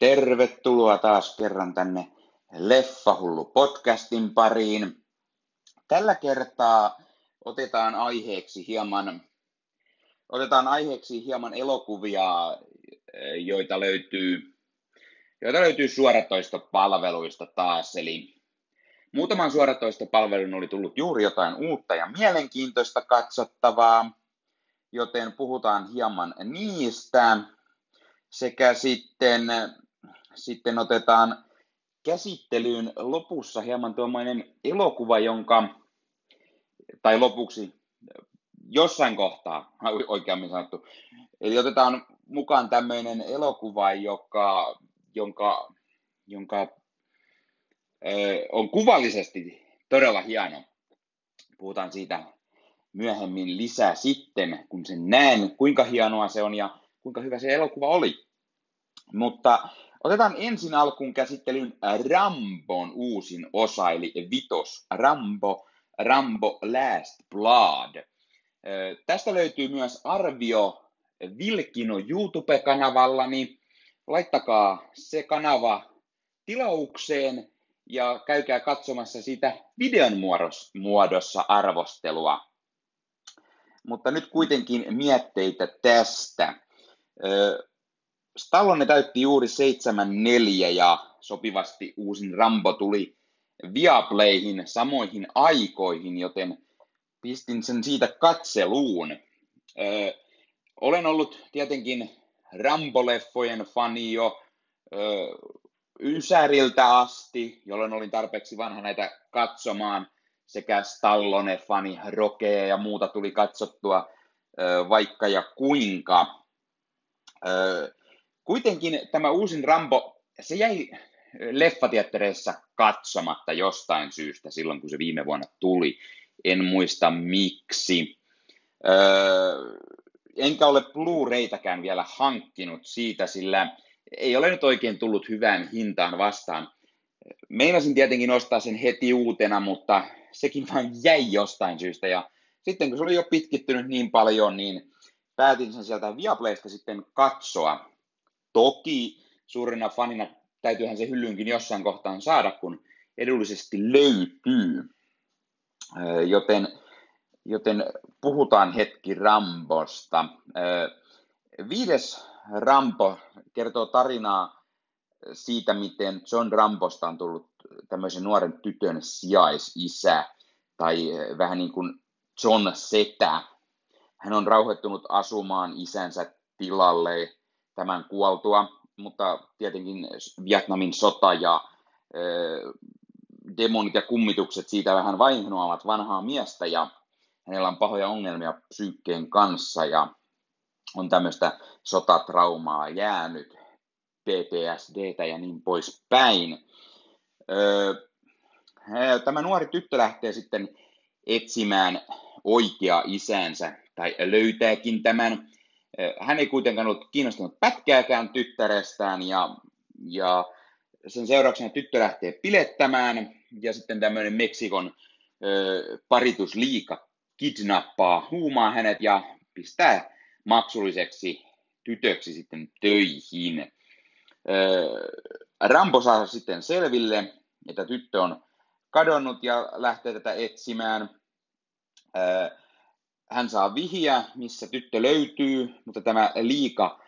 Tervetuloa taas kerran tänne Leffahullu podcastin pariin. Tällä kertaa otetaan aiheeksi hieman, otetaan aiheeksi hieman elokuvia, joita löytyy, joita löytyy suoratoistopalveluista taas. Eli muutaman suoratoistopalvelun oli tullut juuri jotain uutta ja mielenkiintoista katsottavaa, joten puhutaan hieman niistä. Sekä sitten sitten otetaan käsittelyyn lopussa hieman tuommoinen elokuva, jonka, tai lopuksi jossain kohtaa, oikeammin sanottu, eli otetaan mukaan tämmöinen elokuva, joka, jonka, jonka on kuvallisesti todella hieno. Puhutaan siitä myöhemmin lisää sitten, kun sen näen, kuinka hienoa se on ja kuinka hyvä se elokuva oli. Mutta Otetaan ensin alkuun käsittelyyn Rambon uusin osa, eli vitos. Rambo, Rambo Last Blood. Tästä löytyy myös arvio Vilkino YouTube-kanavalla, niin laittakaa se kanava tilaukseen ja käykää katsomassa sitä videon muodossa arvostelua. Mutta nyt kuitenkin mietteitä tästä. Stallone täytti juuri 74 ja sopivasti uusin Rambo tuli Viaplayhin samoihin aikoihin, joten pistin sen siitä katseluun. Öö, olen ollut tietenkin Rambo-leffojen fani jo öö, Ysäriltä asti, jolloin olin tarpeeksi vanha näitä katsomaan. Sekä Stallone-fani, Rokea ja muuta tuli katsottua öö, vaikka ja kuinka. Öö, Kuitenkin tämä uusin Rambo, se jäi leffateattereissa katsomatta jostain syystä silloin, kun se viime vuonna tuli. En muista miksi. Öö, enkä ole Blu-raytäkään vielä hankkinut siitä, sillä ei ole nyt oikein tullut hyvään hintaan vastaan. Meinasin tietenkin ostaa sen heti uutena, mutta sekin vain jäi jostain syystä. Ja sitten kun se oli jo pitkittynyt niin paljon, niin päätin sen sieltä Viaplaysta sitten katsoa. Toki suurena fanina täytyyhän se hyllyynkin jossain kohtaan saada, kun edullisesti löytyy. Joten, joten puhutaan hetki Rambosta. Viides Rambo kertoo tarinaa siitä, miten John Rambosta on tullut tämmöisen nuoren tytön sijaisisä, tai vähän niin kuin John Setä. Hän on rauhoittunut asumaan isänsä tilalle tämän kuoltua, mutta tietenkin Vietnamin sota ja demonit ja kummitukset siitä vähän vainoavat vanhaa miestä ja hänellä on pahoja ongelmia psyykkeen kanssa ja on tämmöistä sotatraumaa jäänyt, PTSDtä ja niin poispäin. Tämä nuori tyttö lähtee sitten etsimään oikea isänsä tai löytääkin tämän hän ei kuitenkaan ollut kiinnostunut pätkääkään tyttärestään ja, ja sen seurauksena tyttö lähtee pilettämään ja sitten tämmöinen Meksikon ö, paritusliika kidnappaa, huumaa hänet ja pistää maksulliseksi tytöksi sitten töihin. Ö, Rambo saa sitten selville, että tyttö on kadonnut ja lähtee tätä etsimään. Ö, hän saa vihiä, missä tyttö löytyy, mutta tämä liika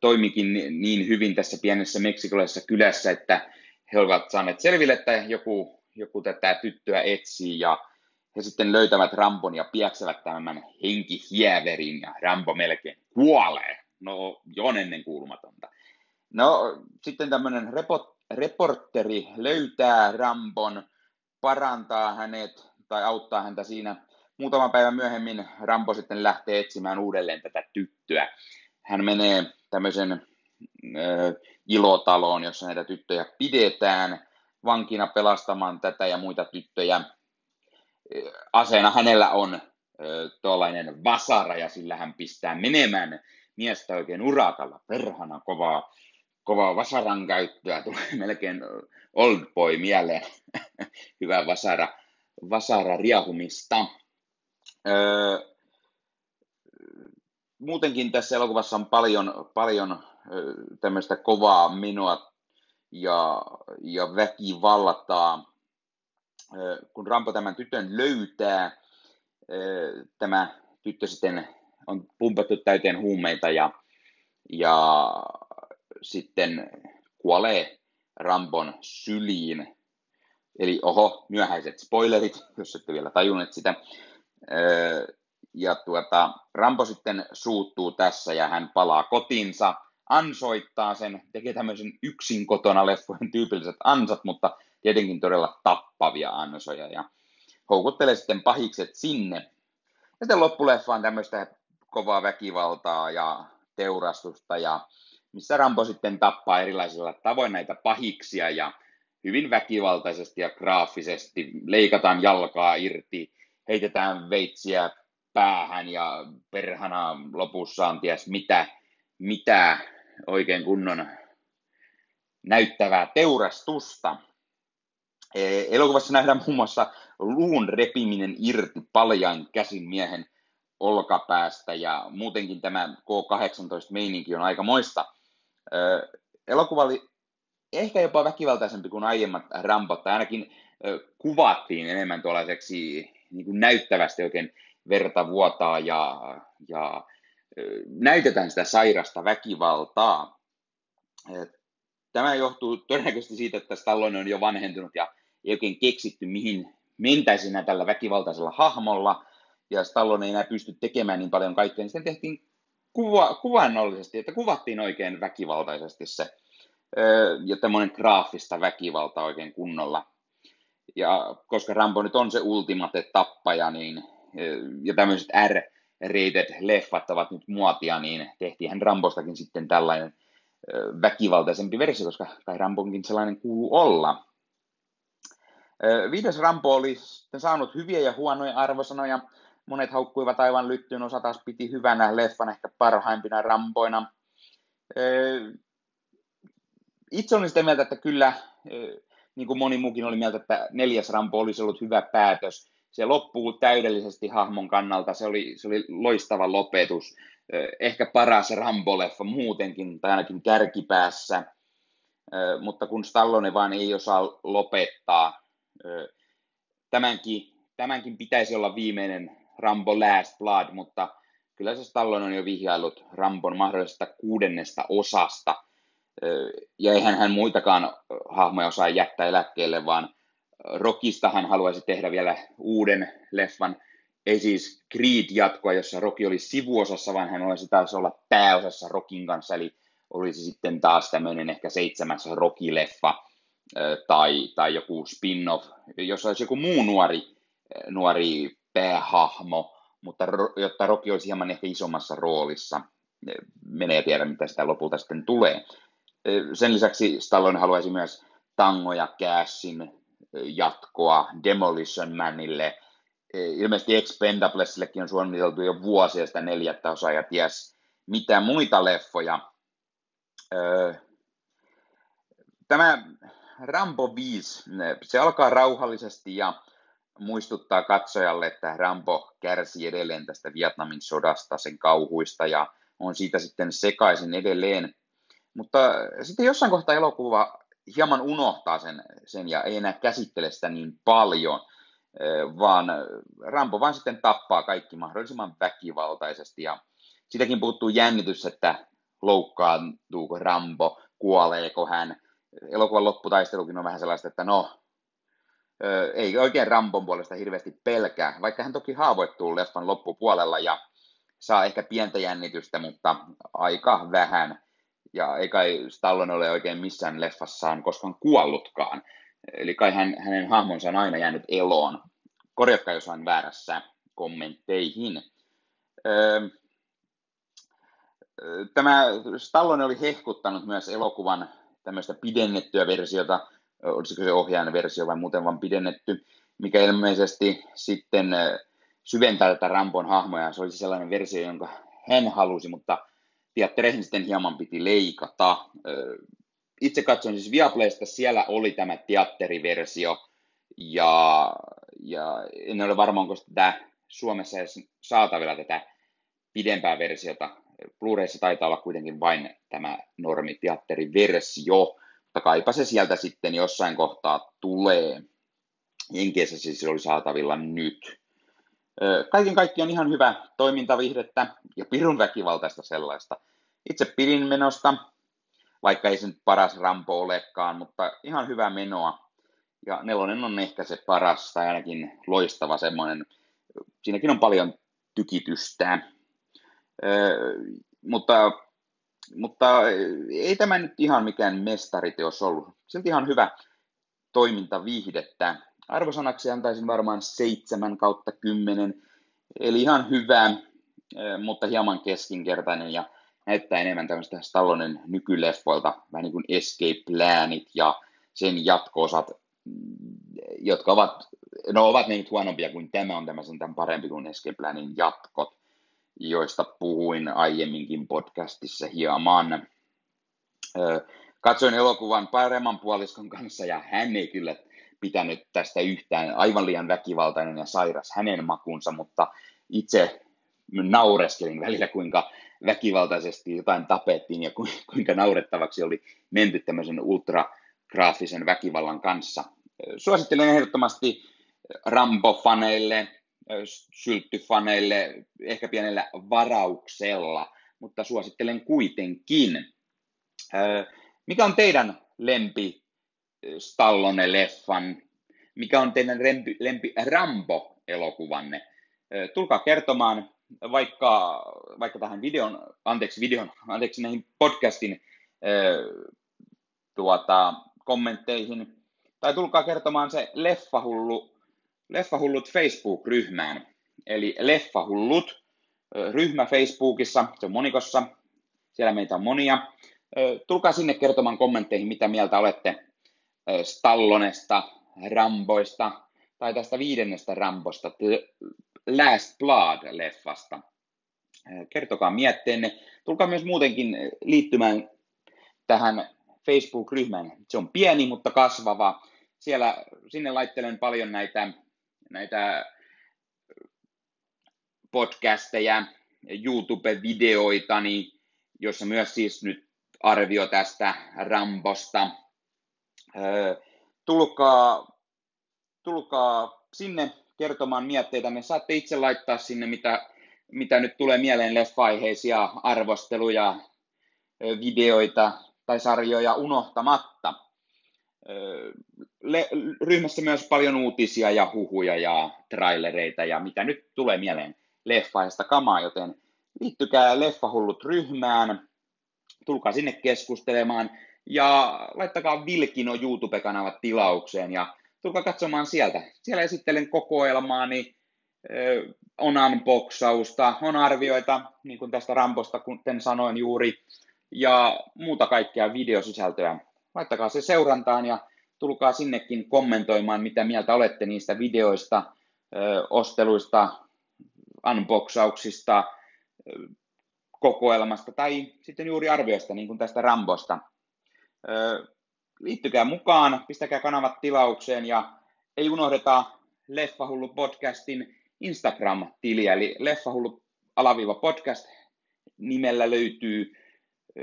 toimikin niin hyvin tässä pienessä meksikolaisessa kylässä, että he ovat saaneet selville, että joku, joku tätä tyttöä etsii ja he sitten löytävät Rambon ja piäksevät tämän henkihieverin ja Rambo melkein kuolee. No, jo ennen kuulumatonta. No, sitten tämmöinen report, reporteri löytää Rambon, parantaa hänet tai auttaa häntä siinä muutama päivä myöhemmin Rambo sitten lähtee etsimään uudelleen tätä tyttöä. Hän menee tämmöisen ö, ilotaloon, jossa näitä tyttöjä pidetään vankina pelastamaan tätä ja muita tyttöjä. Aseena hänellä on tuollainen vasara ja sillä hän pistää menemään miestä oikein urakalla, perhana kovaa, kovaa vasaran käyttöä, tulee melkein old boy mieleen, hyvä vasara, vasara riahumista. Muutenkin tässä elokuvassa on paljon, paljon tämmöistä kovaa menoa ja, ja väkivallattaa. Kun Rampo tämän tytön löytää, tämä tyttö sitten on pumpattu täyteen huumeita ja, ja sitten kuolee Rambon syliin. Eli oho, myöhäiset spoilerit, jos ette vielä tajunneet sitä. Ja tuota, Rambo sitten suuttuu tässä ja hän palaa kotiinsa, ansoittaa sen, tekee tämmöisen yksin kotona leffojen tyypilliset ansat, mutta tietenkin todella tappavia ansoja ja houkuttelee sitten pahikset sinne. Ja sitten loppuleffa on tämmöistä kovaa väkivaltaa ja teurastusta ja missä Rambo sitten tappaa erilaisilla tavoin näitä pahiksia ja hyvin väkivaltaisesti ja graafisesti leikataan jalkaa irti, heitetään veitsiä päähän ja perhana lopussa on ties mitä, mitä oikein kunnon näyttävää teurastusta. E, elokuvassa nähdään muun muassa luun repiminen irti paljain käsin miehen olkapäästä ja muutenkin tämä K-18-meininki on aika moista. E, elokuva oli ehkä jopa väkivaltaisempi kuin aiemmat Rambot, tai ainakin e, kuvattiin enemmän tuollaiseksi niin kuin näyttävästi oikein verta vuotaa ja, ja näytetään sitä sairasta väkivaltaa. Tämä johtuu todennäköisesti siitä, että Stallone on jo vanhentunut ja ei oikein keksitty, mihin mentäisin tällä väkivaltaisella hahmolla, ja Stallone ei enää pysty tekemään niin paljon kaikkea, niin sitten tehtiin kuva, kuvannollisesti, että kuvattiin oikein väkivaltaisesti se, ja tämmöinen graafista väkivalta oikein kunnolla. Ja koska Rambo nyt on se ultimate tappaja, niin ja tämmöiset R-rated leffat ovat nyt muotia, niin tehtiin Rambostakin sitten tällainen väkivaltaisempi versio, koska kai Rambonkin sellainen kuuluu olla. Viides Rambo oli saanut hyviä ja huonoja arvosanoja. Monet haukkuivat aivan lyttyyn, osa taas piti hyvänä leffan ehkä parhaimpina Ramboina. Itse olin sitä mieltä, että kyllä, niin kuin moni muukin oli mieltä, että neljäs Rambo olisi ollut hyvä päätös. Se loppuu täydellisesti hahmon kannalta, se oli, se oli loistava lopetus, ehkä paras Rambo-leffa muutenkin, tai ainakin kärkipäässä, mutta kun Stallone vaan ei osaa lopettaa, tämänkin, tämänkin pitäisi olla viimeinen Rambo Last Blood, mutta kyllä se Stallone on jo vihjaillut Rambon mahdollisesta kuudennesta osasta, ja eihän hän muitakaan hahmoja osaa jättää eläkkeelle, vaan Rockista hän haluaisi tehdä vielä uuden leffan, ei siis Creed-jatkoa, jossa Rocky oli sivuosassa, vaan hän olisi taas olla pääosassa Rockin kanssa, eli olisi sitten taas tämmöinen ehkä seitsemäs Rocky-leffa tai, tai joku spin-off, jossa olisi joku muu nuori, nuori päähahmo, mutta jotta Rocky olisi hieman ehkä isommassa roolissa, menee tiedä, mitä sitä lopulta sitten tulee. Sen lisäksi Stallone haluaisi myös Tango ja Cashin jatkoa Demolition Manille. Ilmeisesti Expendablesillekin on suunniteltu jo vuosia sitä neljättä osaa ja ties mitä muita leffoja. Tämä Rambo 5, se alkaa rauhallisesti ja muistuttaa katsojalle, että Rambo kärsi edelleen tästä Vietnamin sodasta, sen kauhuista ja on siitä sitten sekaisin edelleen. Mutta sitten jossain kohtaa elokuva hieman unohtaa sen, sen ja ei enää käsittele sitä niin paljon, vaan Rambo vain sitten tappaa kaikki mahdollisimman väkivaltaisesti ja sitäkin puuttuu jännitys, että loukkaantuuko Rambo, kuoleeko hän. Elokuvan lopputaistelukin on vähän sellaista, että no, ei oikein Rambon puolesta hirveästi pelkää, vaikka hän toki haavoittuu leffan loppupuolella ja saa ehkä pientä jännitystä, mutta aika vähän ja ei kai Stallone ole oikein missään leffassaan koskaan kuollutkaan. Eli kai hän, hänen hahmonsa on aina jäänyt eloon. Korjatkaa, jos olen väärässä kommentteihin. Öö, tämä Stallone oli hehkuttanut myös elokuvan tämmöistä pidennettyä versiota, olisiko se ohjaajan versio vai muuten vaan pidennetty, mikä ilmeisesti sitten syventää tätä Rampon hahmoja. Se olisi sellainen versio, jonka hän halusi, mutta teattereihin sitten hieman piti leikata. Itse katsoin siis Viaplaysta, siellä oli tämä teatteriversio, ja, ja en ole varma, onko tämä Suomessa edes saatavilla tätä pidempää versiota. Blu-rayssa taitaa olla kuitenkin vain tämä normiteatteriversio, mutta kaipa se sieltä sitten jossain kohtaa tulee. Jenkeissä siis oli saatavilla nyt. Kaiken kaikkiaan ihan hyvä toimintavihdettä ja pirun väkivaltaista sellaista. Itse pidin menosta, vaikka ei se nyt paras Rampo olekaan, mutta ihan hyvä menoa. Ja nelonen on ehkä se paras tai ainakin loistava semmoinen. Siinäkin on paljon tykitystä. mutta, mutta ei tämä nyt ihan mikään mestariteos ollut. Silti ihan hyvä toimintaviihdettä. Arvosanaksi antaisin varmaan 7 kautta 10, eli ihan hyvä, mutta hieman keskinkertainen ja näyttää enemmän tämmöistä Stallonen nykyleffoilta, vähän niin kuin Escape Planit ja sen jatko-osat, mm, jotka ovat, no ovat niin huonompia kuin tämä on tämä sen parempi kuin Escape Planin jatkot, joista puhuin aiemminkin podcastissa hieman. Katsoin elokuvan paremman puoliskon kanssa ja hän ei kyllä pitänyt tästä yhtään aivan liian väkivaltainen ja sairas hänen makunsa, mutta itse naureskelin välillä, kuinka väkivaltaisesti jotain tapettiin ja kuinka naurettavaksi oli menty tämmöisen ultragraafisen väkivallan kanssa. Suosittelen ehdottomasti Rambo-faneille, sylttyfaneille, ehkä pienellä varauksella, mutta suosittelen kuitenkin. Mikä on teidän lempi Stallone-leffan? Mikä on teidän lempi, lempi Rambo-elokuvanne? Tulkaa kertomaan vaikka, vaikka tähän videon, anteeksi videon, anteeksi näihin podcastin tuota, kommentteihin, tai tulkaa kertomaan se leffahullu, leffahullut Facebook-ryhmään. Eli leffahullut, ryhmä Facebookissa, se on monikossa, siellä meitä on monia. Tulkaa sinne kertomaan kommentteihin, mitä mieltä olette Stallonesta, Ramboista tai tästä viidennestä Rambosta, Last Blood-leffasta. Kertokaa mietteenne. Tulkaa myös muutenkin liittymään tähän Facebook-ryhmään. Se on pieni, mutta kasvava. Siellä, sinne laittelen paljon näitä, näitä podcasteja, YouTube-videoitani, jossa myös siis nyt arvio tästä Rambosta. Tulkaa, tulkaa sinne kertomaan mietteitä. Me saatte itse laittaa sinne, mitä, mitä nyt tulee mieleen leffaiheisia arvosteluja, videoita tai sarjoja unohtamatta. Le- ryhmässä myös paljon uutisia ja huhuja ja trailereita ja mitä nyt tulee mieleen leffaista kamaa, joten liittykää Leffahullut ryhmään, tulkaa sinne keskustelemaan ja laittakaa Vilkino YouTube-kanavat tilaukseen ja tulkaa katsomaan sieltä. Siellä esittelen kokoelmaani, on unboxausta, on arvioita, niin kuin tästä Rambosta, kuten sanoin juuri, ja muuta kaikkea videosisältöä. Laittakaa se seurantaan ja tulkaa sinnekin kommentoimaan, mitä mieltä olette niistä videoista, osteluista, unboxauksista, kokoelmasta tai sitten juuri arvioista, niin kuin tästä Rambosta liittykää mukaan, pistäkää kanavat tilaukseen ja ei unohdeta Leffahullu podcastin Instagram-tiliä, eli Leffahullu alaviiva podcast nimellä löytyy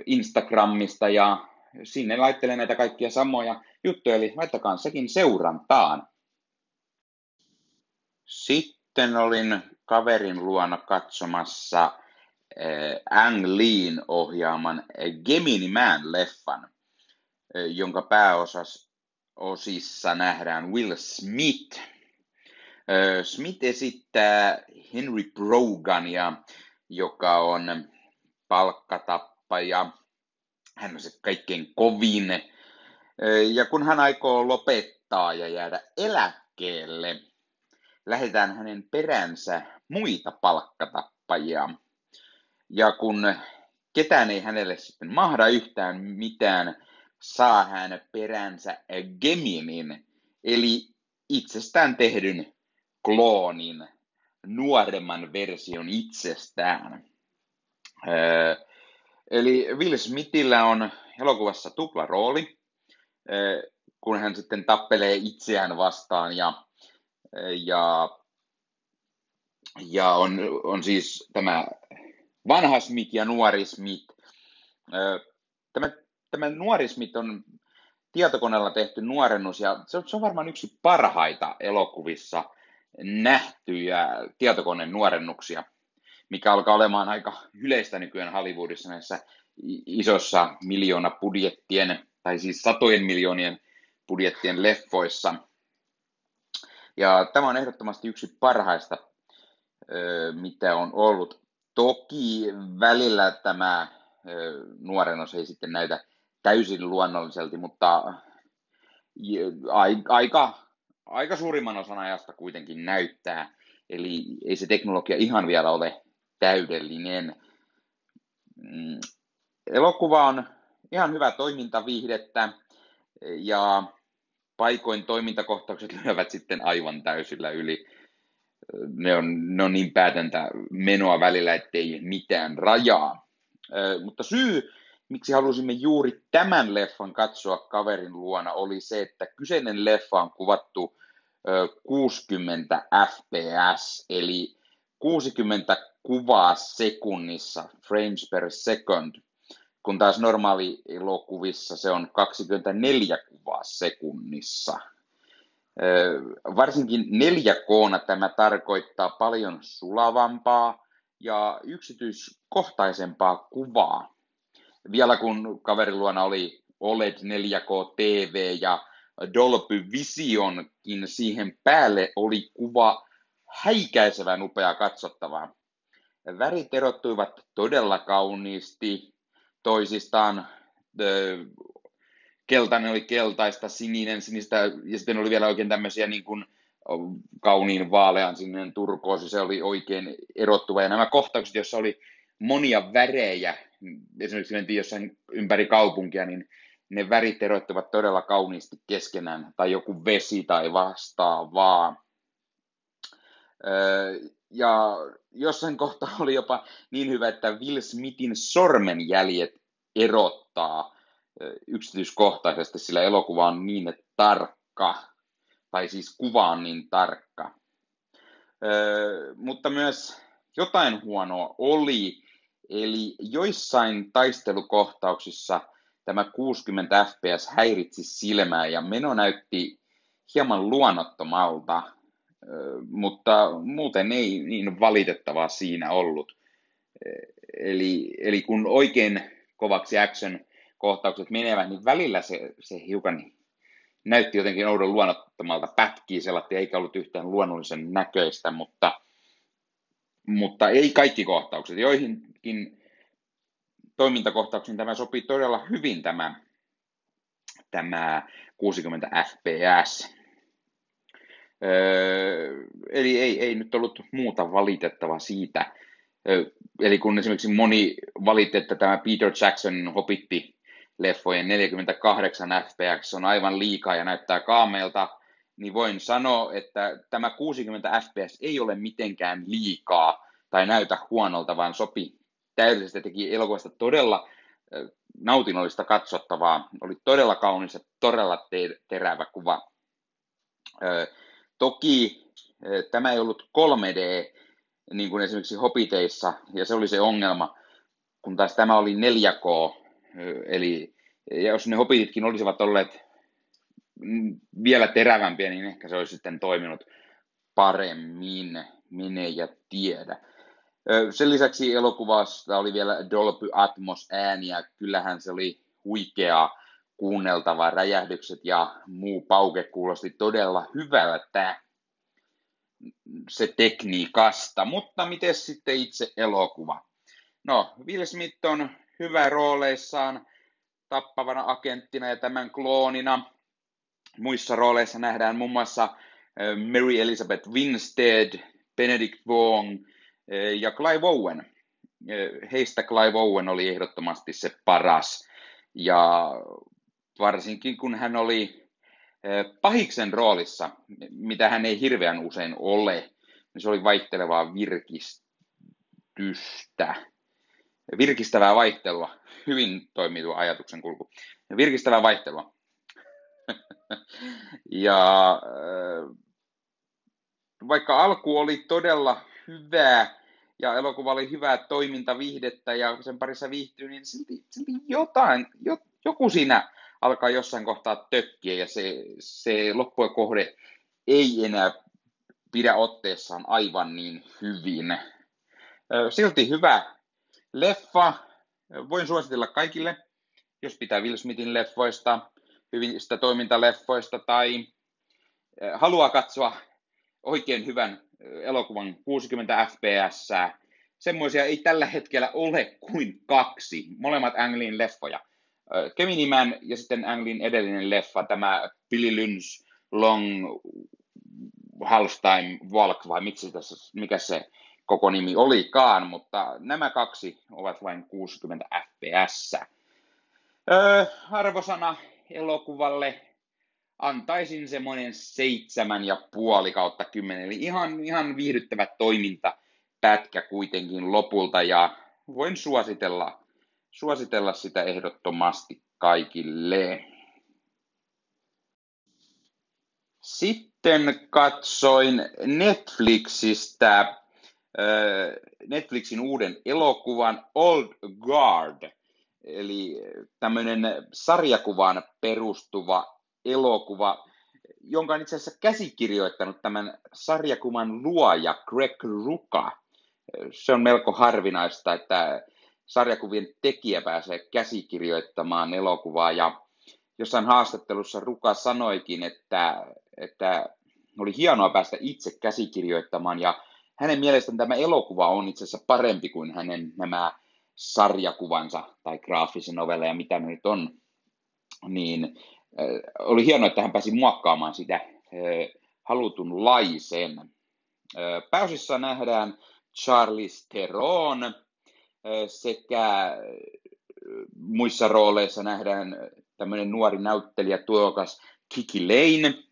Instagramista ja sinne laittelen näitä kaikkia samoja juttuja, eli laittakaa sekin seurantaan. Sitten olin kaverin luona katsomassa Ang Lean ohjaaman Gemini Man-leffan jonka pääosissa nähdään Will Smith. Smith esittää Henry Brogania, joka on palkkatappaja. Hän on se kaikkein kovin. Ja kun hän aikoo lopettaa ja jäädä eläkkeelle, lähdetään hänen peränsä muita palkkatappajia. Ja kun ketään ei hänelle sitten mahda yhtään mitään, saa hän peränsä Geminin, eli itsestään tehdyn kloonin, nuoremman version itsestään. Öö, eli Will Smithillä on elokuvassa tupla rooli, öö, kun hän sitten tappelee itseään vastaan ja, ja, ja on, on siis tämä vanha Smith ja nuori Smith. Tämä, tämä nuori Smith on tietokoneella tehty nuorennus ja se on, se on varmaan yksi parhaita elokuvissa nähtyjä tietokoneen nuorennuksia, mikä alkaa olemaan aika yleistä nykyään Hollywoodissa näissä isossa miljoona budjettien, tai siis satojen miljoonien budjettien leffoissa. Ja tämä on ehdottomasti yksi parhaista, mitä on ollut. Toki välillä tämä nuorennos ei sitten näytä täysin luonnolliselti, mutta aika, aika suurimman osan ajasta kuitenkin näyttää. Eli ei se teknologia ihan vielä ole täydellinen. Mm, elokuva on ihan hyvä toimintaviihdettä ja paikoin toimintakohtaukset lyövät sitten aivan täysillä yli. Ne on, ne on niin päätäntä menoa välillä, ettei mitään rajaa. Mutta syy, miksi halusimme juuri tämän leffan katsoa kaverin luona, oli se, että kyseinen leffa on kuvattu 60 fps, eli 60 kuvaa sekunnissa, frames per second, kun taas normaali elokuvissa se on 24 kuvaa sekunnissa. Varsinkin 4K tämä tarkoittaa paljon sulavampaa ja yksityiskohtaisempaa kuvaa. Vielä kun kaverin luona oli OLED 4K TV ja Dolby Visionkin siihen päälle oli kuva häikäisevän upea katsottavaa. Värit erottuivat todella kauniisti toisistaan. Keltainen oli keltaista, sininen sinistä ja sitten oli vielä oikein tämmöisiä niin kuin kauniin vaalean sininen turkoosi, se oli oikein erottuva. Ja nämä kohtaukset, joissa oli monia värejä, esimerkiksi mentiin jossain ympäri kaupunkia, niin ne värit erottuvat todella kauniisti keskenään, tai joku vesi tai vastaavaa. Ja jossain kohtaa oli jopa niin hyvä, että Will Smithin sormenjäljet erottaa yksityiskohtaisesti, sillä elokuva on niin tarkka, tai siis kuva on niin tarkka. Mutta myös jotain huonoa oli, eli joissain taistelukohtauksissa tämä 60 fps häiritsi silmää ja meno näytti hieman luonnottomalta mutta muuten ei niin valitettavaa siinä ollut. Eli, eli kun oikein kovaksi action kohtaukset menevät, niin välillä se, se hiukan näytti jotenkin oudon luonnottomalta pätkii selatti, eikä ollut yhtään luonnollisen näköistä, mutta, mutta ei kaikki kohtaukset. Joihinkin toimintakohtauksiin tämä sopii todella hyvin tämä, tämä 60 fps. Öö, eli ei, ei nyt ollut muuta valitettava siitä. Öö, eli kun esimerkiksi moni valitti, että tämä Peter Jackson hopitti leffojen 48 fps on aivan liikaa ja näyttää kaameelta, niin voin sanoa, että tämä 60 fps ei ole mitenkään liikaa tai näytä huonolta, vaan sopi täydellisesti teki elokuvasta todella nautinnollista katsottavaa. Oli todella kaunis ja todella terävä kuva. Toki eh, tämä ei ollut 3D, niin kuin esimerkiksi Hobiteissa, ja se oli se ongelma, kun taas tämä oli 4K, eh, eli ja jos ne Hobbititkin olisivat olleet vielä terävämpiä, niin ehkä se olisi sitten toiminut paremmin, mene ja tiedä. Sen lisäksi elokuvasta oli vielä Dolby Atmos ääniä, kyllähän se oli huikeaa kuunneltava, räjähdykset ja muu pauke kuulosti todella hyvältä se tekniikasta. Mutta miten sitten itse elokuva? No, Will Smith on hyvä rooleissaan tappavana agenttina ja tämän kloonina. Muissa rooleissa nähdään muun muassa Mary Elizabeth Winstead, Benedict Wong ja Clive Owen. Heistä Clive Owen oli ehdottomasti se paras. Ja varsinkin kun hän oli pahiksen roolissa, mitä hän ei hirveän usein ole, niin se oli vaihtelevaa virkistystä, virkistävää vaihtelua, hyvin toimii ajatuksen kulku, virkistävää vaihtelua. ja vaikka alku oli todella hyvää ja elokuva oli hyvää toimintaviihdettä ja sen parissa viihtyy, niin silti, silti jotain, jo, joku siinä alkaa jossain kohtaa tökkiä ja se, se loppujen kohde ei enää pidä otteessaan aivan niin hyvin. Silti hyvä leffa. Voin suositella kaikille, jos pitää Will Smithin leffoista, hyvistä toimintaleffoista tai haluaa katsoa oikein hyvän elokuvan 60 fps. Semmoisia ei tällä hetkellä ole kuin kaksi, molemmat Anglin leffoja. Kevin Man ja sitten Anglin edellinen leffa, tämä Billy Lynch Long Halftime Walk, vai miksi tässä, mikä se koko nimi olikaan, mutta nämä kaksi ovat vain 60 fps. Öö, arvosana elokuvalle. Antaisin semmoinen seitsemän ja puoli kautta kymmenen, eli ihan, ihan viihdyttävä toiminta pätkä kuitenkin lopulta, ja voin suositella, suositella sitä ehdottomasti kaikille. Sitten katsoin Netflixistä Netflixin uuden elokuvan Old Guard, eli tämmöinen sarjakuvan perustuva elokuva, jonka on itse asiassa käsikirjoittanut tämän sarjakuvan luoja Greg Ruka. Se on melko harvinaista, että sarjakuvien tekijä pääsee käsikirjoittamaan elokuvaa ja jossain haastattelussa Ruka sanoikin, että, että oli hienoa päästä itse käsikirjoittamaan ja hänen mielestään tämä elokuva on itse asiassa parempi kuin hänen nämä sarjakuvansa tai graafisen novella ja mitä ne nyt on, niin oli hienoa, että hän pääsi muokkaamaan sitä halutunlaisen. Pääosissa nähdään Charles Theron sekä muissa rooleissa nähdään tämmöinen nuori näyttelijä tuokas Kiki Lane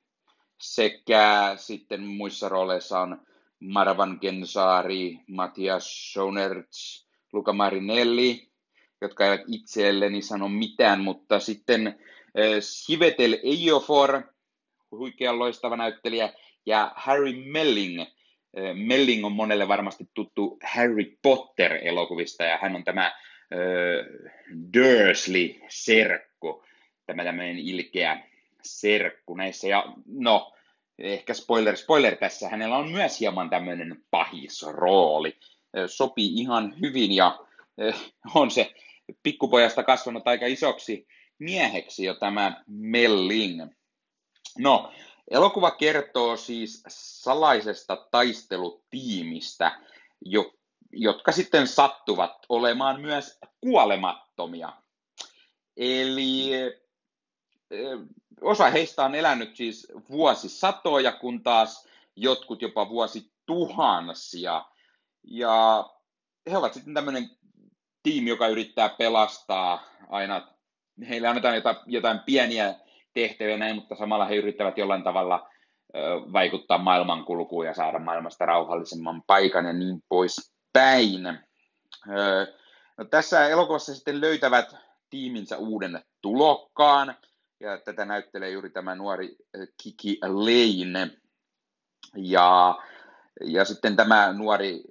sekä sitten muissa rooleissa on Marvan Gensaari, Matias Schonertz, Luca Marinelli, jotka eivät itselleni sano mitään, mutta sitten Sivetel Ejiofor, huikean loistava näyttelijä, ja Harry Melling. Melling on monelle varmasti tuttu Harry Potter-elokuvista, ja hän on tämä Dursley-serkku, tämä tämmöinen ilkeä serkku näissä. Ja no, ehkä spoiler, spoiler tässä, hänellä on myös hieman tämmöinen pahisrooli. Sopii ihan hyvin ja on se pikkupojasta kasvanut aika isoksi mieheksi jo tämä Melling. No, elokuva kertoo siis salaisesta taistelutiimistä, jo, jotka sitten sattuvat olemaan myös kuolemattomia. Eli osa heistä on elänyt siis vuosisatoja, kun taas jotkut jopa vuosituhansia. Ja he ovat sitten tämmöinen tiimi, joka yrittää pelastaa aina, heille annetaan jotain, jotain pieniä tehtäviä näin, mutta samalla he yrittävät jollain tavalla vaikuttaa maailmankulkuun ja saada maailmasta rauhallisemman paikan ja niin poispäin. No, tässä elokuvassa sitten löytävät tiiminsä uuden tulokkaan, ja tätä näyttelee juuri tämä nuori Kiki Lane. Ja, ja sitten tämä nuori,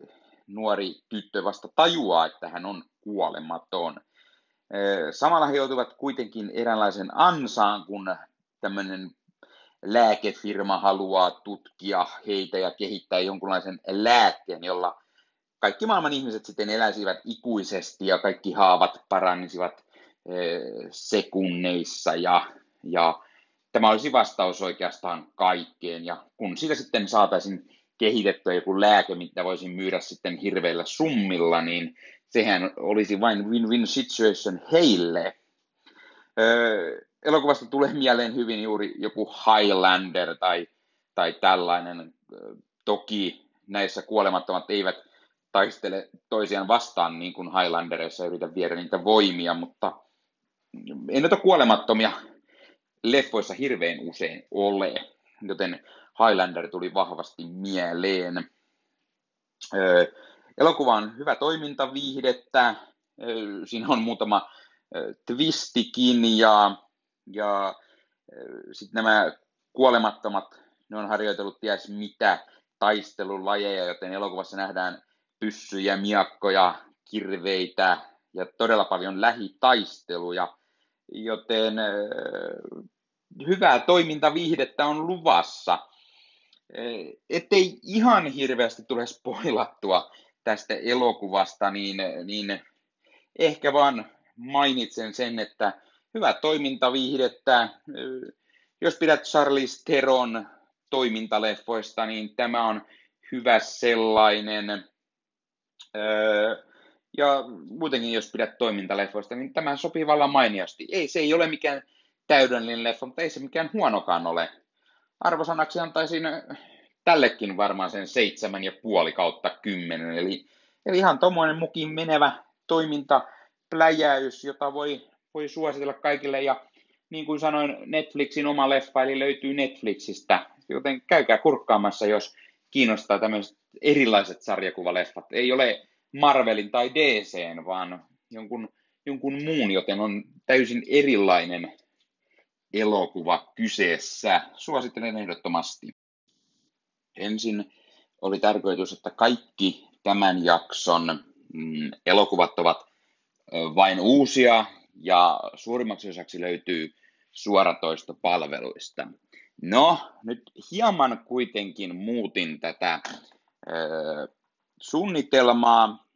nuori tyttö vasta tajuaa, että hän on kuolematon. Samalla he joutuvat kuitenkin eräänlaisen ansaan, kun tämmöinen lääkefirma haluaa tutkia heitä ja kehittää jonkunlaisen lääkkeen, jolla kaikki maailman ihmiset sitten eläisivät ikuisesti ja kaikki haavat parannisivat Eh, sekunneissa ja, ja tämä olisi vastaus oikeastaan kaikkeen. Ja kun siitä sitten saataisiin kehitettyä joku lääke, mitä voisin myydä sitten hirveillä summilla, niin sehän olisi vain win-win situation heille. Öö, elokuvasta tulee mieleen hyvin juuri joku Highlander tai, tai tällainen. Toki näissä kuolemattomat eivät taistele toisiaan vastaan niin kuin Highlandereissa yritä viedä niitä voimia, mutta ei näitä kuolemattomia leffoissa hirveän usein ole, joten Highlander tuli vahvasti mieleen. Elokuva on hyvä toimintaviihdettä, öö, siinä on muutama twistikin ja, ja sitten nämä kuolemattomat, ne on harjoitellut ties mitä taistelulajeja, joten elokuvassa nähdään pyssyjä, miakkoja, kirveitä ja todella paljon lähitaisteluja, joten hyvää toimintaviihdettä on luvassa. Ettei ihan hirveästi tule spoilattua tästä elokuvasta, niin, niin ehkä vaan mainitsen sen, että hyvää toimintaviihdettä. Jos pidät Charlize Theron toimintaleffoista, niin tämä on hyvä sellainen. Ja muutenkin, jos pidät toimintaleffoista, niin tämä sopii vallan mainiosti. Ei, se ei ole mikään täydellinen leffa, mutta ei se mikään huonokaan ole. Arvosanaksi antaisin tällekin varmaan sen seitsemän ja puoli kautta kymmenen. Eli, eli ihan tuommoinen mukin menevä toimintapläjäys, jota voi, voi suositella kaikille. Ja niin kuin sanoin, Netflixin oma leffa, eli löytyy Netflixistä. Joten käykää kurkkaamassa, jos kiinnostaa tämmöiset erilaiset sarjakuvaleffat. Ei ole Marvelin tai DCn, vaan jonkun, jonkun muun, joten on täysin erilainen elokuva kyseessä. Suosittelen ehdottomasti. Ensin oli tarkoitus, että kaikki tämän jakson mm, elokuvat ovat vain uusia ja suurimmaksi osaksi löytyy suoratoistopalveluista. No, nyt hieman kuitenkin muutin tätä ö, suunnitelmaa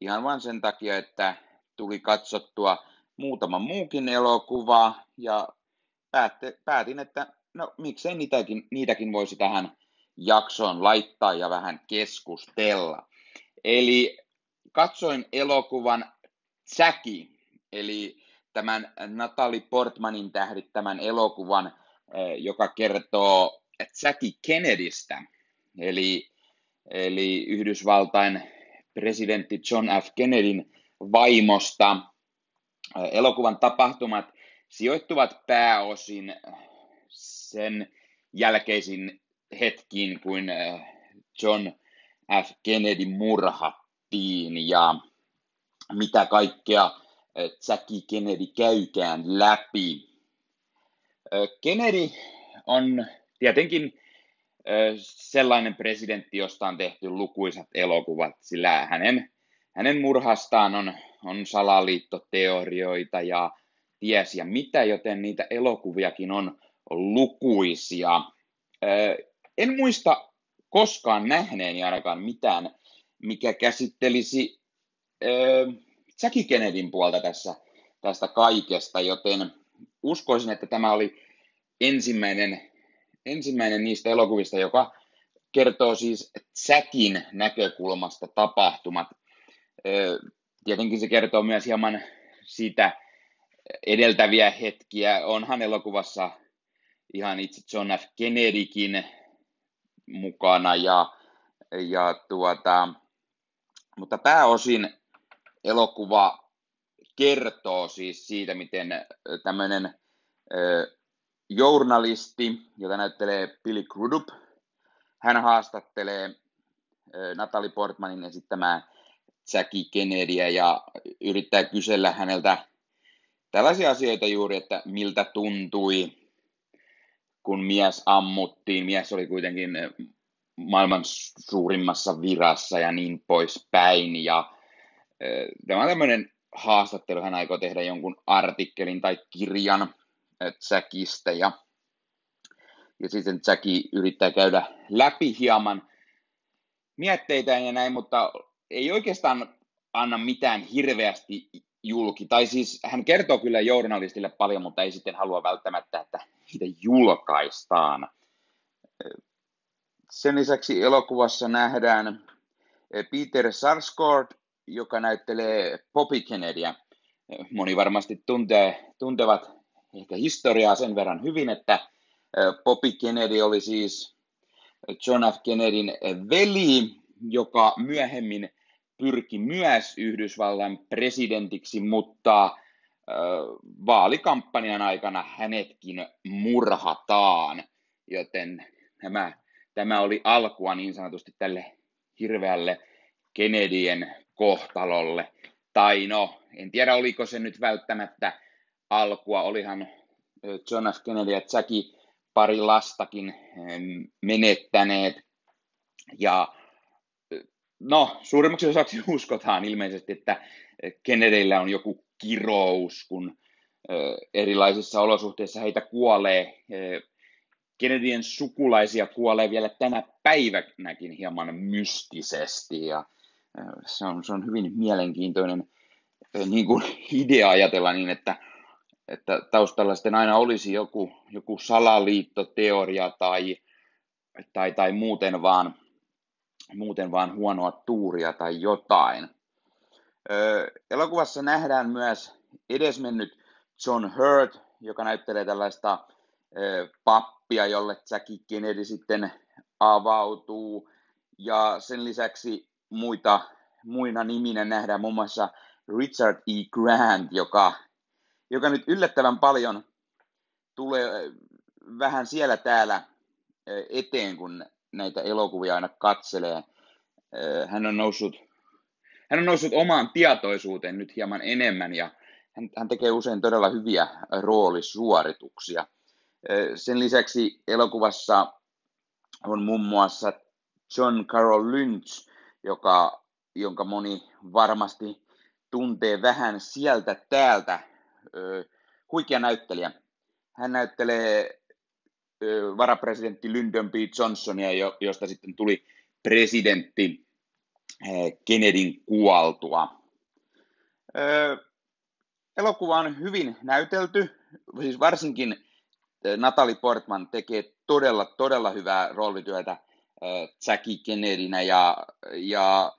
ihan vain sen takia, että tuli katsottua muutama muukin elokuva ja päätin, että no miksei niitäkin, niitäkin voisi tähän jaksoon laittaa ja vähän keskustella. Eli katsoin elokuvan Jackie, eli tämän Natalie Portmanin tähdittämän elokuvan, eh, joka kertoo Jackie Kennedystä, eli, eli Yhdysvaltain presidentti John F. Kennedyn vaimosta. Eh, elokuvan tapahtumat sijoittuvat pääosin sen jälkeisin hetkiin, kun eh, John F. Kennedy murhattiin ja mitä kaikkea eh, Jackie Kennedy käykään läpi. Eh, Kennedy on tietenkin sellainen presidentti, josta on tehty lukuisat elokuvat, sillä hänen, hänen murhastaan on, on salaliittoteorioita ja ties ja mitä, joten niitä elokuviakin on lukuisia. En muista koskaan nähneeni ainakaan mitään, mikä käsittelisi Jackie Kennedyn puolta tässä, tästä kaikesta, joten uskoisin, että tämä oli ensimmäinen, ensimmäinen niistä elokuvista, joka kertoo siis Jackin näkökulmasta tapahtumat. Tietenkin se kertoo myös hieman siitä, edeltäviä hetkiä. Onhan elokuvassa ihan itse John F. Kennedykin mukana ja, ja tuota, mutta pääosin elokuva kertoo siis siitä, miten tämmöinen journalisti, jota näyttelee Billy Crudup, hän haastattelee Natalie Portmanin esittämää Jackie Kennedyä ja yrittää kysellä häneltä tällaisia asioita juuri, että miltä tuntui, kun mies ammuttiin. Mies oli kuitenkin maailman suurimmassa virassa ja niin poispäin. Ja tämä on tämmöinen haastattelu, hän aikoo tehdä jonkun artikkelin tai kirjan Jackista ja, ja sitten Jacki yrittää käydä läpi hieman mietteitä ja näin, mutta ei oikeastaan anna mitään hirveästi julki. Tai siis hän kertoo kyllä journalistille paljon, mutta ei sitten halua välttämättä, että niitä julkaistaan. Sen lisäksi elokuvassa nähdään Peter Sarsgaard, joka näyttelee Poppy Kennedyä. Moni varmasti tuntee, tuntevat ehkä historiaa sen verran hyvin, että Poppy Kennedy oli siis John F. Kennedyn veli, joka myöhemmin pyrki myös Yhdysvallan presidentiksi, mutta vaalikampanjan aikana hänetkin murhataan, joten tämä, tämä oli alkua niin sanotusti tälle hirveälle Kennedyen kohtalolle. Tai no, en tiedä oliko se nyt välttämättä alkua, olihan John F. Kennedy ja Jackie pari lastakin menettäneet. Ja no, suurimmaksi osaksi uskotaan ilmeisesti, että Kennedyllä on joku kirous, kun erilaisissa olosuhteissa heitä kuolee. Kennedyn sukulaisia kuolee vielä tänä päivänäkin hieman mystisesti ja se on, se on hyvin mielenkiintoinen niin kuin idea ajatella niin, että, että taustalla sitten aina olisi joku, joku salaliittoteoria tai, tai, tai muuten, vaan, muuten vaan huonoa tuuria tai jotain. Ö, elokuvassa nähdään myös edesmennyt John Hurt, joka näyttelee tällaista ö, pappia, jolle Jackie Kennedy sitten avautuu. Ja sen lisäksi muita, muina niminä nähdään muun muassa Richard E. Grant, joka, joka nyt yllättävän paljon tulee vähän siellä täällä eteen, kun näitä elokuvia aina katselee. Hän on noussut, hän on noussut omaan tietoisuuteen nyt hieman enemmän ja hän, hän tekee usein todella hyviä roolisuorituksia. Sen lisäksi elokuvassa on muun muassa John Carroll Lynch, joka, jonka moni varmasti tuntee vähän sieltä täältä. Huikea näyttelijä. Hän näyttelee varapresidentti Lyndon B. Johnsonia, josta sitten tuli presidentti Kennedyn kuoltua. Elokuva on hyvin näytelty, siis varsinkin Natalie Portman tekee todella, todella hyvää roolityötä Jackie Kennedynä ja, ja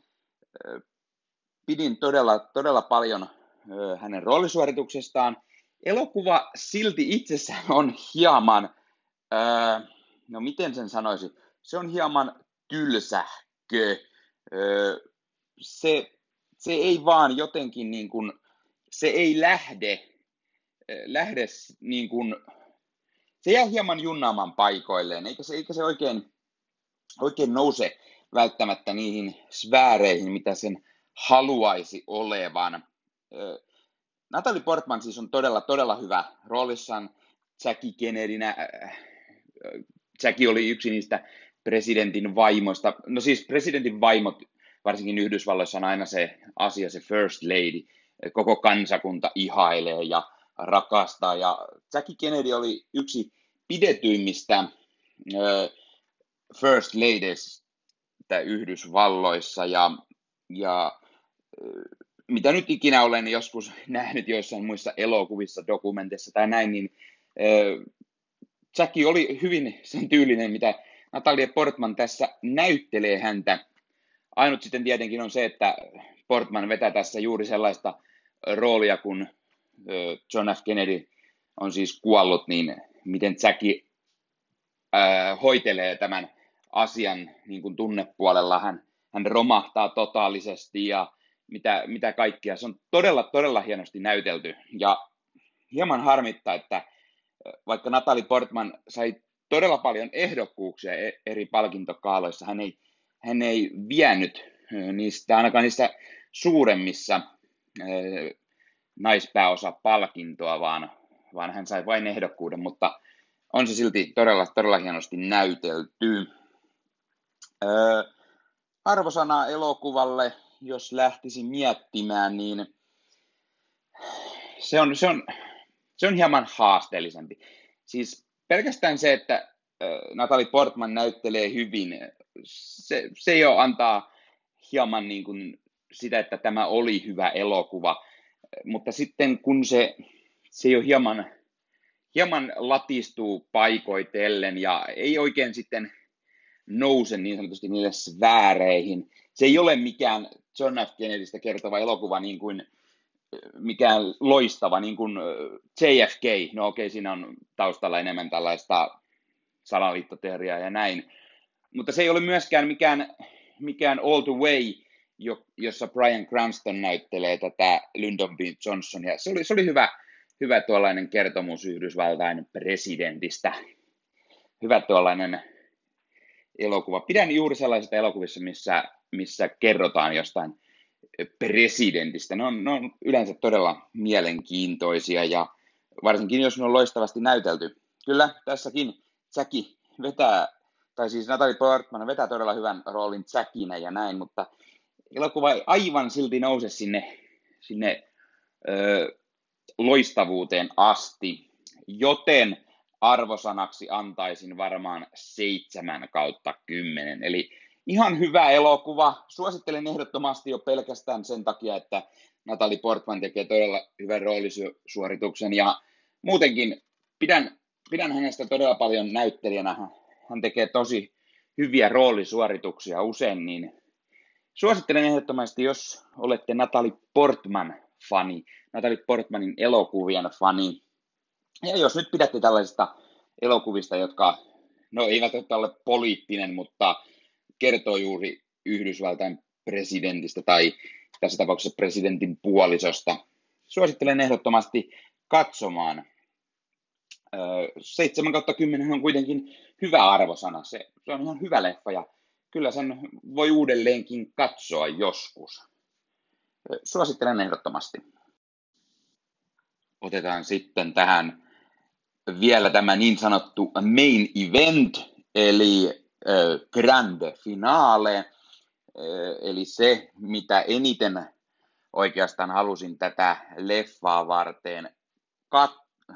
pidin todella, todella paljon hänen roolisuorituksestaan. Elokuva silti itsessään on hieman, no miten sen sanoisi, se on hieman tylsähkö. Se, se ei vaan jotenkin niin kuin, se ei lähde, lähde niin kuin, se jää hieman junnaamaan paikoilleen, eikä se, eikä se oikein, oikein nouse välttämättä niihin sfääreihin, mitä sen haluaisi olevan. Natalie Portman siis on todella, todella hyvä roolissaan Jackie Kennedynä. Jackie oli yksi niistä presidentin vaimoista. No siis presidentin vaimot, varsinkin Yhdysvalloissa on aina se asia, se first lady. Koko kansakunta ihailee ja rakastaa. Ja Jackie Kennedy oli yksi pidetyimmistä first ladies Yhdysvalloissa. Ja, ja mitä nyt ikinä olen joskus nähnyt joissain muissa elokuvissa, dokumenteissa tai näin, niin Jackie oli hyvin sen tyylinen, mitä Natalia Portman tässä näyttelee häntä. Ainut sitten tietenkin on se, että Portman vetää tässä juuri sellaista roolia, kun John F. Kennedy on siis kuollut, niin miten Jackie äh, hoitelee tämän asian niin kuin tunnepuolella. Hän, hän romahtaa totaalisesti ja mitä, mitä kaikkea. Se on todella, todella hienosti näytelty. Ja hieman harmittaa, että vaikka Natalie Portman sai todella paljon ehdokkuuksia e-, eri palkintokaaloissa, hän ei, hän ei vienyt niistä, ainakaan niissä suuremmissa naispääosa palkintoa, vaan, vaan hän sai vain ehdokkuuden, mutta on se silti todella, todella hienosti näytelty. Öö, arvosana elokuvalle jos lähtisi miettimään, niin se on, se on, se on hieman haasteellisempi. Siis pelkästään se, että Natalie Portman näyttelee hyvin, se, se jo antaa hieman niin kuin sitä, että tämä oli hyvä elokuva. Mutta sitten kun se, se jo hieman, hieman latistuu paikoitellen ja ei oikein sitten nouse niin sanotusti niille sfääreihin, se ei ole mikään John F. Kennedystä kertova elokuva niin kuin mikään loistava, niin kuin JFK, no okei, okay, siinä on taustalla enemmän tällaista salaliittoteoriaa ja näin, mutta se ei ole myöskään mikään, mikään All the Way, jossa Brian Cranston näyttelee tätä Lyndon B. Johnsonia. Se oli, se oli hyvä, hyvä tuollainen kertomus Yhdysvaltain presidentistä. Hyvä tuollainen elokuva. Pidän juuri sellaisista elokuvissa, missä missä kerrotaan jostain presidentistä. Ne on, ne on yleensä todella mielenkiintoisia ja varsinkin jos ne on loistavasti näytelty. Kyllä tässäkin Säki vetää tai siis Natalie Portman vetää todella hyvän roolin Jackinä ja näin, mutta elokuva ei aivan silti nouse sinne, sinne ö, loistavuuteen asti, joten arvosanaksi antaisin varmaan 7 kautta 10. Eli ihan hyvä elokuva. Suosittelen ehdottomasti jo pelkästään sen takia, että Natalie Portman tekee todella hyvän roolisuorituksen ja muutenkin pidän, pidän hänestä todella paljon näyttelijänä. Hän tekee tosi hyviä roolisuorituksia usein, niin suosittelen ehdottomasti, jos olette Natalie Portman fani, Natalie Portmanin elokuvien fani. Ja jos nyt pidätte tällaisista elokuvista, jotka no eivät ole poliittinen, mutta kertoo juuri Yhdysvaltain presidentistä tai tässä tapauksessa presidentin puolisosta. Suosittelen ehdottomasti katsomaan. 7 kautta 10 on kuitenkin hyvä arvosana. Se, se on ihan hyvä leffa ja kyllä sen voi uudelleenkin katsoa joskus. Suosittelen ehdottomasti. Otetaan sitten tähän vielä tämä niin sanottu main event, eli grande finale, eli se, mitä eniten oikeastaan halusin tätä leffaa varten, kat,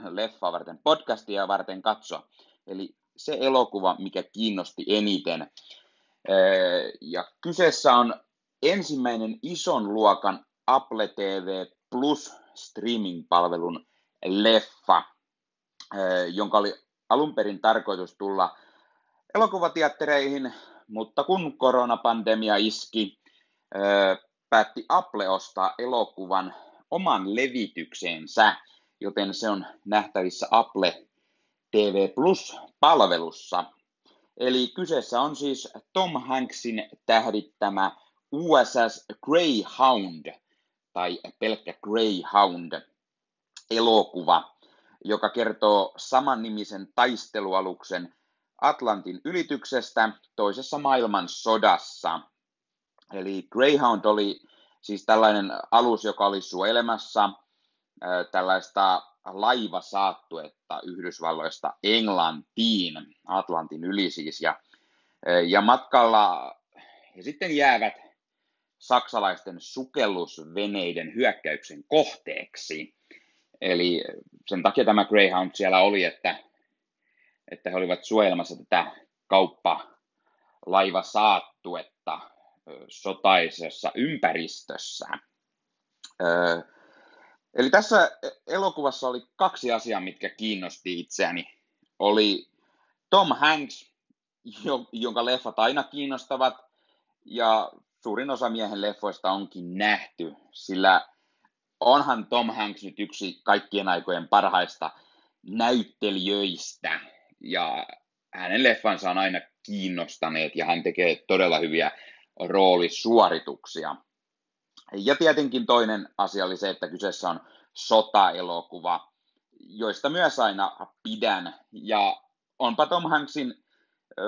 leffaa varten podcastia varten katsoa. Eli se elokuva, mikä kiinnosti eniten. Ja kyseessä on ensimmäinen ison luokan Apple TV Plus streaming-palvelun leffa, jonka oli alun perin tarkoitus tulla elokuvateattereihin, mutta kun koronapandemia iski, päätti Apple ostaa elokuvan oman levitykseensä, joten se on nähtävissä Apple TV Plus-palvelussa. Eli kyseessä on siis Tom Hanksin tähdittämä USS Greyhound, tai pelkkä Greyhound elokuva, joka kertoo samannimisen taistelualuksen Atlantin ylityksestä toisessa maailmansodassa. Eli Greyhound oli siis tällainen alus, joka oli suojelemassa tällaista laivasaattuetta Yhdysvalloista Englantiin, Atlantin yli siis. Ja, ja matkalla ja sitten jäävät saksalaisten sukellusveneiden hyökkäyksen kohteeksi. Eli sen takia tämä Greyhound siellä oli, että että he olivat suojelmassa tätä kauppalaivasaattuetta sotaisessa ympäristössä. Eli tässä elokuvassa oli kaksi asiaa, mitkä kiinnosti itseäni. Oli Tom Hanks, jonka leffat aina kiinnostavat, ja suurin osa miehen leffoista onkin nähty, sillä onhan Tom Hanks nyt yksi kaikkien aikojen parhaista näyttelijöistä ja hänen leffansa on aina kiinnostaneet ja hän tekee todella hyviä roolisuorituksia. Ja tietenkin toinen asia oli se, että kyseessä on sotaelokuva, joista myös aina pidän. Ja onpa Tom Hanksin äh,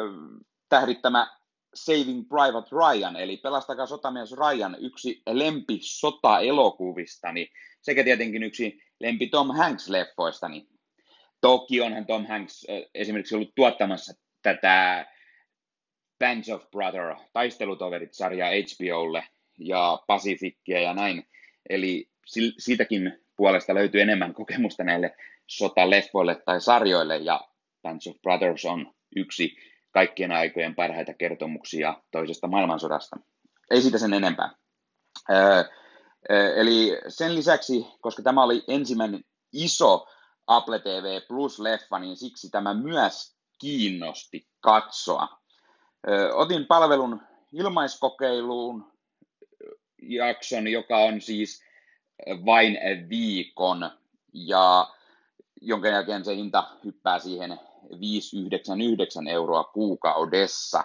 tähdittämä Saving Private Ryan, eli Pelastakaa sotamies Ryan, yksi lempi sota-elokuvistani, sekä tietenkin yksi lempi Tom Hanks-leffoistani. Toki onhan Tom Hanks esimerkiksi ollut tuottamassa tätä Bands of Brother, taistelutoverit-sarjaa HBOlle ja Pacificia ja näin. Eli siitäkin puolesta löytyy enemmän kokemusta näille sotaleffoille tai sarjoille, ja Bands of Brothers on yksi kaikkien aikojen parhaita kertomuksia toisesta maailmansodasta. Ei siitä sen enempää. Eli sen lisäksi, koska tämä oli ensimmäinen iso Apple TV Plus-leffa, niin siksi tämä myös kiinnosti katsoa. Otin palvelun ilmaiskokeiluun jakson, joka on siis vain viikon, ja jonka jälkeen se hinta hyppää siihen 599 euroa kuukaudessa.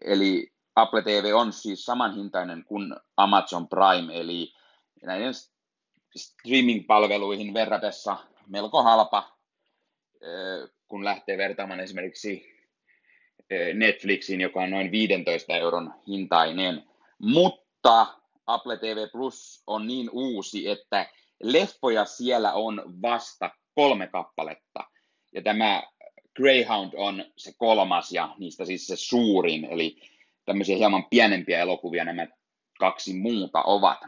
Eli Apple TV on siis samanhintainen kuin Amazon Prime, eli näiden streaming-palveluihin verratessa melko halpa, kun lähtee vertaamaan esimerkiksi Netflixiin, joka on noin 15 euron hintainen. Mutta Apple TV Plus on niin uusi, että leffoja siellä on vasta kolme kappaletta. Ja tämä Greyhound on se kolmas ja niistä siis se suurin, eli tämmöisiä hieman pienempiä elokuvia nämä kaksi muuta ovat.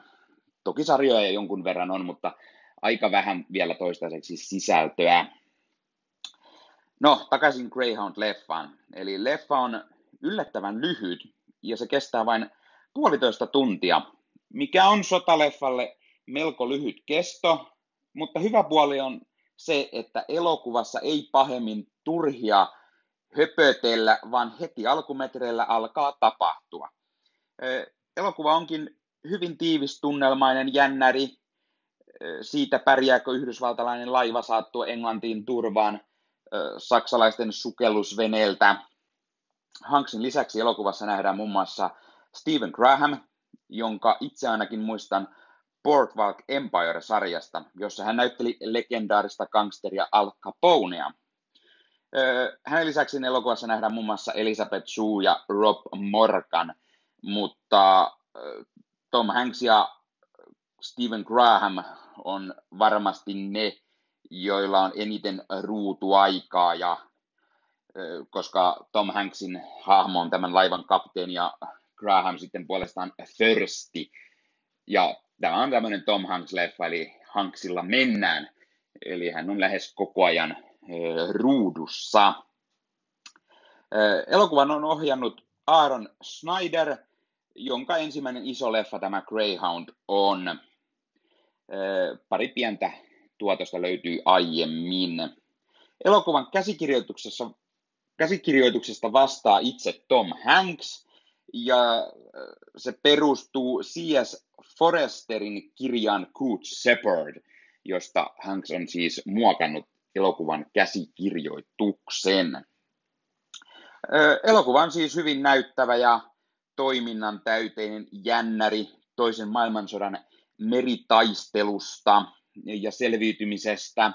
Toki sarjoja jonkun verran on, mutta aika vähän vielä toistaiseksi sisältöä. No, takaisin Greyhound-leffaan. Eli leffa on yllättävän lyhyt ja se kestää vain puolitoista tuntia, mikä on sotaleffalle melko lyhyt kesto, mutta hyvä puoli on se, että elokuvassa ei pahemmin turhia höpötellä, vaan heti alkumetreillä alkaa tapahtua. Elokuva onkin hyvin tiivistunnelmainen jännäri. Siitä pärjääkö yhdysvaltalainen laiva saattua Englantiin turvaan saksalaisten sukellusveneeltä. Hanksin lisäksi elokuvassa nähdään muun muassa Stephen Graham, jonka itse ainakin muistan Boardwalk Empire-sarjasta, jossa hän näytteli legendaarista gangsteria Al Caponea. Hänen lisäksi elokuvassa nähdään muun muassa Elizabeth Shue ja Rob Morgan, mutta Tom Hanks ja Stephen Graham on varmasti ne, joilla on eniten ruutuaikaa, ja, koska Tom Hanksin hahmo on tämän laivan kapteeni ja Graham sitten puolestaan Thirsty. Ja tämä on tämmöinen Tom Hanks-leffa, eli Hanksilla mennään. Eli hän on lähes koko ajan ruudussa. Elokuvan on ohjannut Aaron Snyder, jonka ensimmäinen iso leffa tämä Greyhound on. Pari pientä tuotosta löytyy aiemmin. Elokuvan käsikirjoituksessa, käsikirjoituksesta vastaa itse Tom Hanks, ja se perustuu C.S. Foresterin kirjaan Coach Shepard, josta Hanks on siis muokannut elokuvan käsikirjoituksen. Elokuva on siis hyvin näyttävä ja toiminnan täyteinen jännäri toisen maailmansodan meritaistelusta ja selviytymisestä.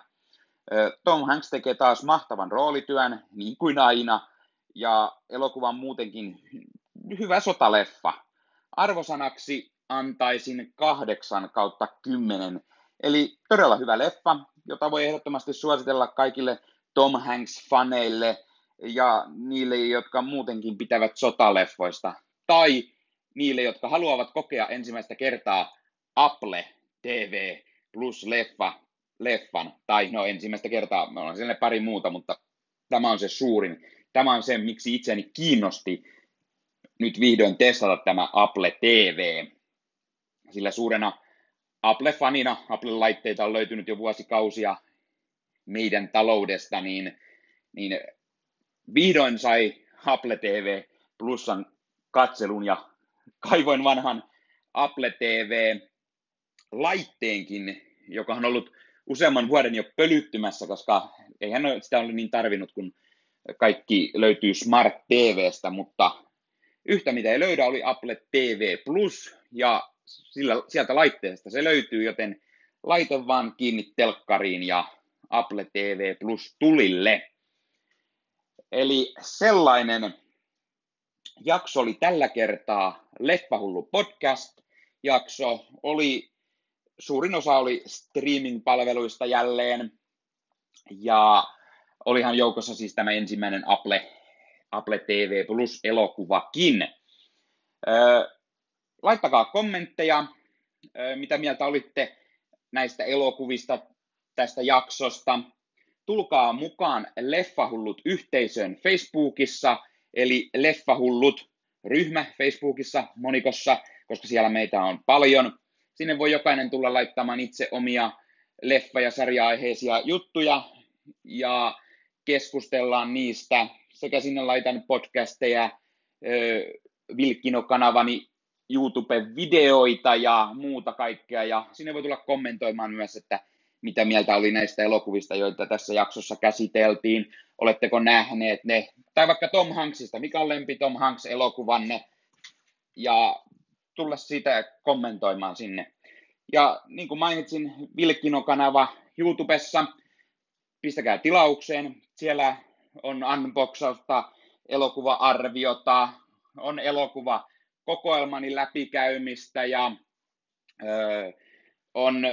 Tom Hanks tekee taas mahtavan roolityön, niin kuin aina, ja elokuva on muutenkin hyvä sotaleffa. Arvosanaksi antaisin kahdeksan kautta kymmenen. Eli todella hyvä leffa, jota voi ehdottomasti suositella kaikille Tom Hanks-faneille ja niille, jotka muutenkin pitävät sotaleffoista. Tai niille, jotka haluavat kokea ensimmäistä kertaa Apple TV plus leffa, leffan. Tai no ensimmäistä kertaa, me ollaan siellä pari muuta, mutta tämä on se suurin. Tämä on se, miksi itseni kiinnosti nyt vihdoin testata tämä Apple TV. Sillä suurena Apple-fanina, Apple-laitteita on löytynyt jo vuosikausia meidän taloudesta, niin, niin vihdoin sai Apple TV Plusan katselun ja kaivoin vanhan Apple TV laitteenkin, joka on ollut useamman vuoden jo pölyttymässä, koska eihän sitä ole niin tarvinnut, kun kaikki löytyy Smart TVstä, mutta Yhtä mitä ei löydä oli Apple TV Plus ja sillä, sieltä laitteesta se löytyy, joten laita vaan kiinni telkkariin ja Apple TV Plus tulille. Eli sellainen jakso oli tällä kertaa Leffahullu podcast jakso. Oli, suurin osa oli streaming-palveluista jälleen. Ja olihan joukossa siis tämä ensimmäinen Apple Apple TV Plus elokuvakin. Laittakaa kommentteja, mitä mieltä olitte näistä elokuvista, tästä jaksosta. Tulkaa mukaan Leffahullut yhteisön Facebookissa, eli Leffahullut ryhmä Facebookissa, monikossa, koska siellä meitä on paljon. Sinne voi jokainen tulla laittamaan itse omia leffa- ja sarja-aiheisia juttuja ja keskustellaan niistä sekä sinne laitan podcasteja, Vilkkino-kanavani YouTube-videoita ja muuta kaikkea. Ja sinne voi tulla kommentoimaan myös, että mitä mieltä oli näistä elokuvista, joita tässä jaksossa käsiteltiin. Oletteko nähneet ne? Tai vaikka Tom Hanksista. Mikä on lempi Tom Hanks-elokuvanne? Ja tulla siitä kommentoimaan sinne. Ja niin kuin mainitsin, Vilkkino-kanava YouTubessa. Pistäkää tilaukseen. Siellä on unboxausta, elokuva-arviota, on elokuva kokoelmani läpikäymistä ja ö, on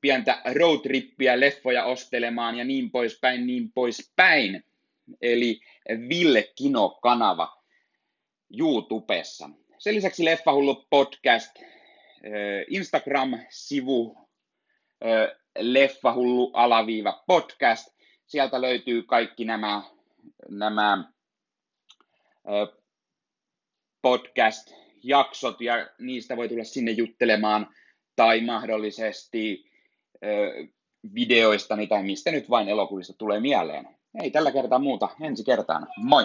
pientä roadtrippiä leffoja ostelemaan ja niin poispäin, niin poispäin. eli Ville Kino-kanava YouTubessa. Sen lisäksi Leffahullu podcast, Instagram-sivu, Leffahullu alaviiva podcast. Sieltä löytyy kaikki nämä, nämä podcast-jaksot ja niistä voi tulla sinne juttelemaan tai mahdollisesti videoistani tai mistä nyt vain elokuvista tulee mieleen. Ei tällä kertaa muuta. Ensi kertaan. Moi!